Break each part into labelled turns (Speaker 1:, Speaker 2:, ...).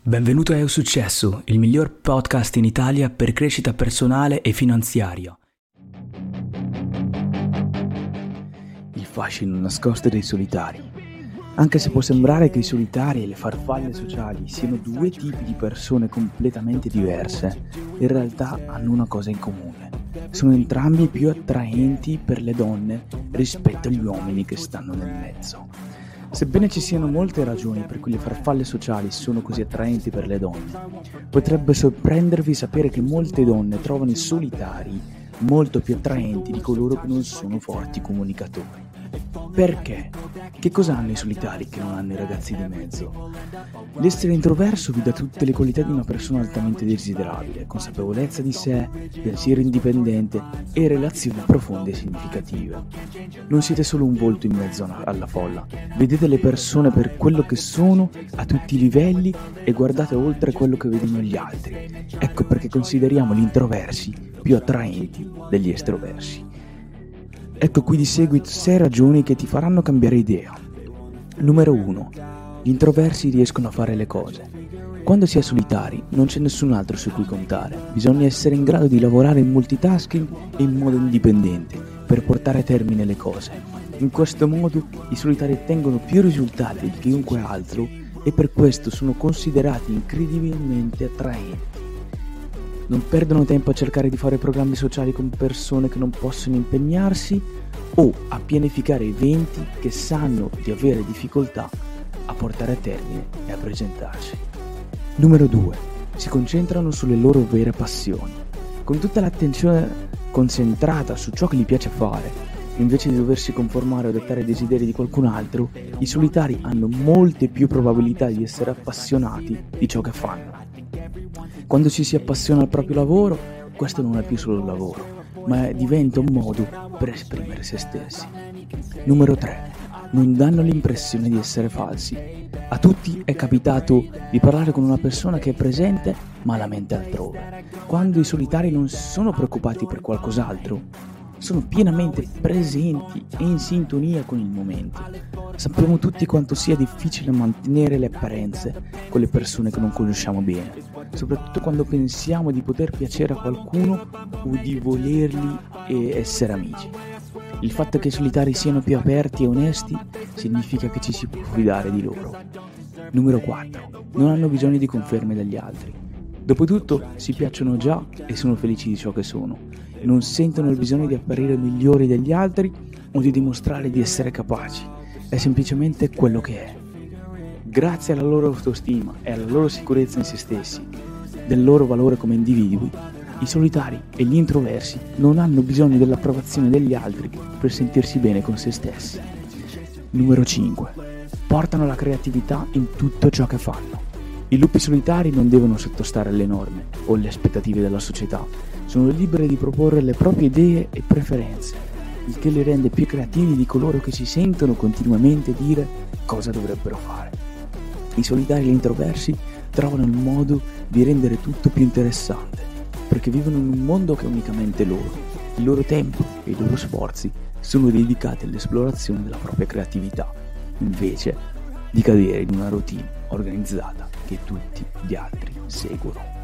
Speaker 1: Benvenuto a Eu Successo, il miglior podcast in Italia per crescita personale e finanziaria. Il fascino nascosto dei solitari. Anche se può sembrare che i solitari e le farfalle sociali siano due tipi di persone completamente diverse, in realtà hanno una cosa in comune. Sono entrambi più attraenti per le donne rispetto agli uomini che stanno nel mezzo. Sebbene ci siano molte ragioni per cui le farfalle sociali sono così attraenti per le donne, potrebbe sorprendervi sapere che molte donne trovano i solitari molto più attraenti di coloro che non sono forti comunicatori. Perché? Che cosa hanno i solitari che non hanno i ragazzi di mezzo? L'essere introverso vi dà tutte le qualità di una persona altamente desiderabile, consapevolezza di sé, pensiero indipendente e relazioni profonde e significative. Non siete solo un volto in mezzo alla folla, vedete le persone per quello che sono a tutti i livelli e guardate oltre quello che vedono gli altri. Ecco perché consideriamo gli introversi più attraenti degli estroversi. Ecco qui di seguito 6 ragioni che ti faranno cambiare idea. Numero 1. Gli introversi riescono a fare le cose. Quando si è solitari non c'è nessun altro su cui contare, bisogna essere in grado di lavorare in multitasking e in modo indipendente per portare a termine le cose. In questo modo i solitari ottengono più risultati di chiunque altro e per questo sono considerati incredibilmente attraenti non perdono tempo a cercare di fare programmi sociali con persone che non possono impegnarsi o a pianificare eventi che sanno di avere difficoltà a portare a termine e a presentarsi. Numero 2. Si concentrano sulle loro vere passioni. Con tutta l'attenzione concentrata su ciò che gli piace fare, invece di doversi conformare o adattare ai desideri di qualcun altro, i solitari hanno molte più probabilità di essere appassionati di ciò che fanno. Quando ci si appassiona al proprio lavoro, questo non è più solo lavoro, ma diventa un modo per esprimere se stessi. Numero 3. Non danno l'impressione di essere falsi. A tutti è capitato di parlare con una persona che è presente ma la mente altrove. Quando i solitari non sono preoccupati per qualcos'altro, sono pienamente presenti e in sintonia con il momento. Sappiamo tutti quanto sia difficile mantenere le apparenze con le persone che non conosciamo bene, soprattutto quando pensiamo di poter piacere a qualcuno o di volerli e essere amici. Il fatto che i solitari siano più aperti e onesti significa che ci si può fidare di loro. Numero 4. Non hanno bisogno di conferme dagli altri. Dopotutto si piacciono già e sono felici di ciò che sono non sentono il bisogno di apparire migliori degli altri o di dimostrare di essere capaci, è semplicemente quello che è. Grazie alla loro autostima e alla loro sicurezza in se stessi, del loro valore come individui, i solitari e gli introversi non hanno bisogno dell'approvazione degli altri per sentirsi bene con se stessi. Numero 5. Portano la creatività in tutto ciò che fanno. I lupi solitari non devono sottostare alle norme o alle aspettative della società, sono libere di proporre le proprie idee e preferenze, il che li rende più creativi di coloro che si sentono continuamente dire cosa dovrebbero fare. I solitari e gli introversi trovano il modo di rendere tutto più interessante, perché vivono in un mondo che è unicamente loro. Il loro tempo e i loro sforzi sono dedicati all'esplorazione della propria creatività, invece di cadere in una routine organizzata che tutti gli altri seguono.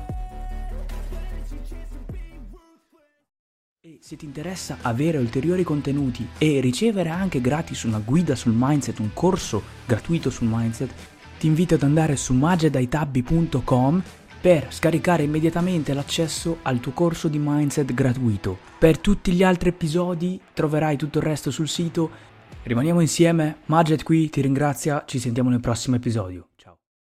Speaker 1: Se ti interessa avere ulteriori contenuti e ricevere anche gratis una guida sul mindset, un corso gratuito sul mindset, ti invito ad andare su magedaitabbi.com per scaricare immediatamente l'accesso al tuo corso di mindset gratuito. Per tutti gli altri episodi troverai tutto il resto sul sito. Rimaniamo insieme, Maged qui ti ringrazia, ci sentiamo nel prossimo episodio.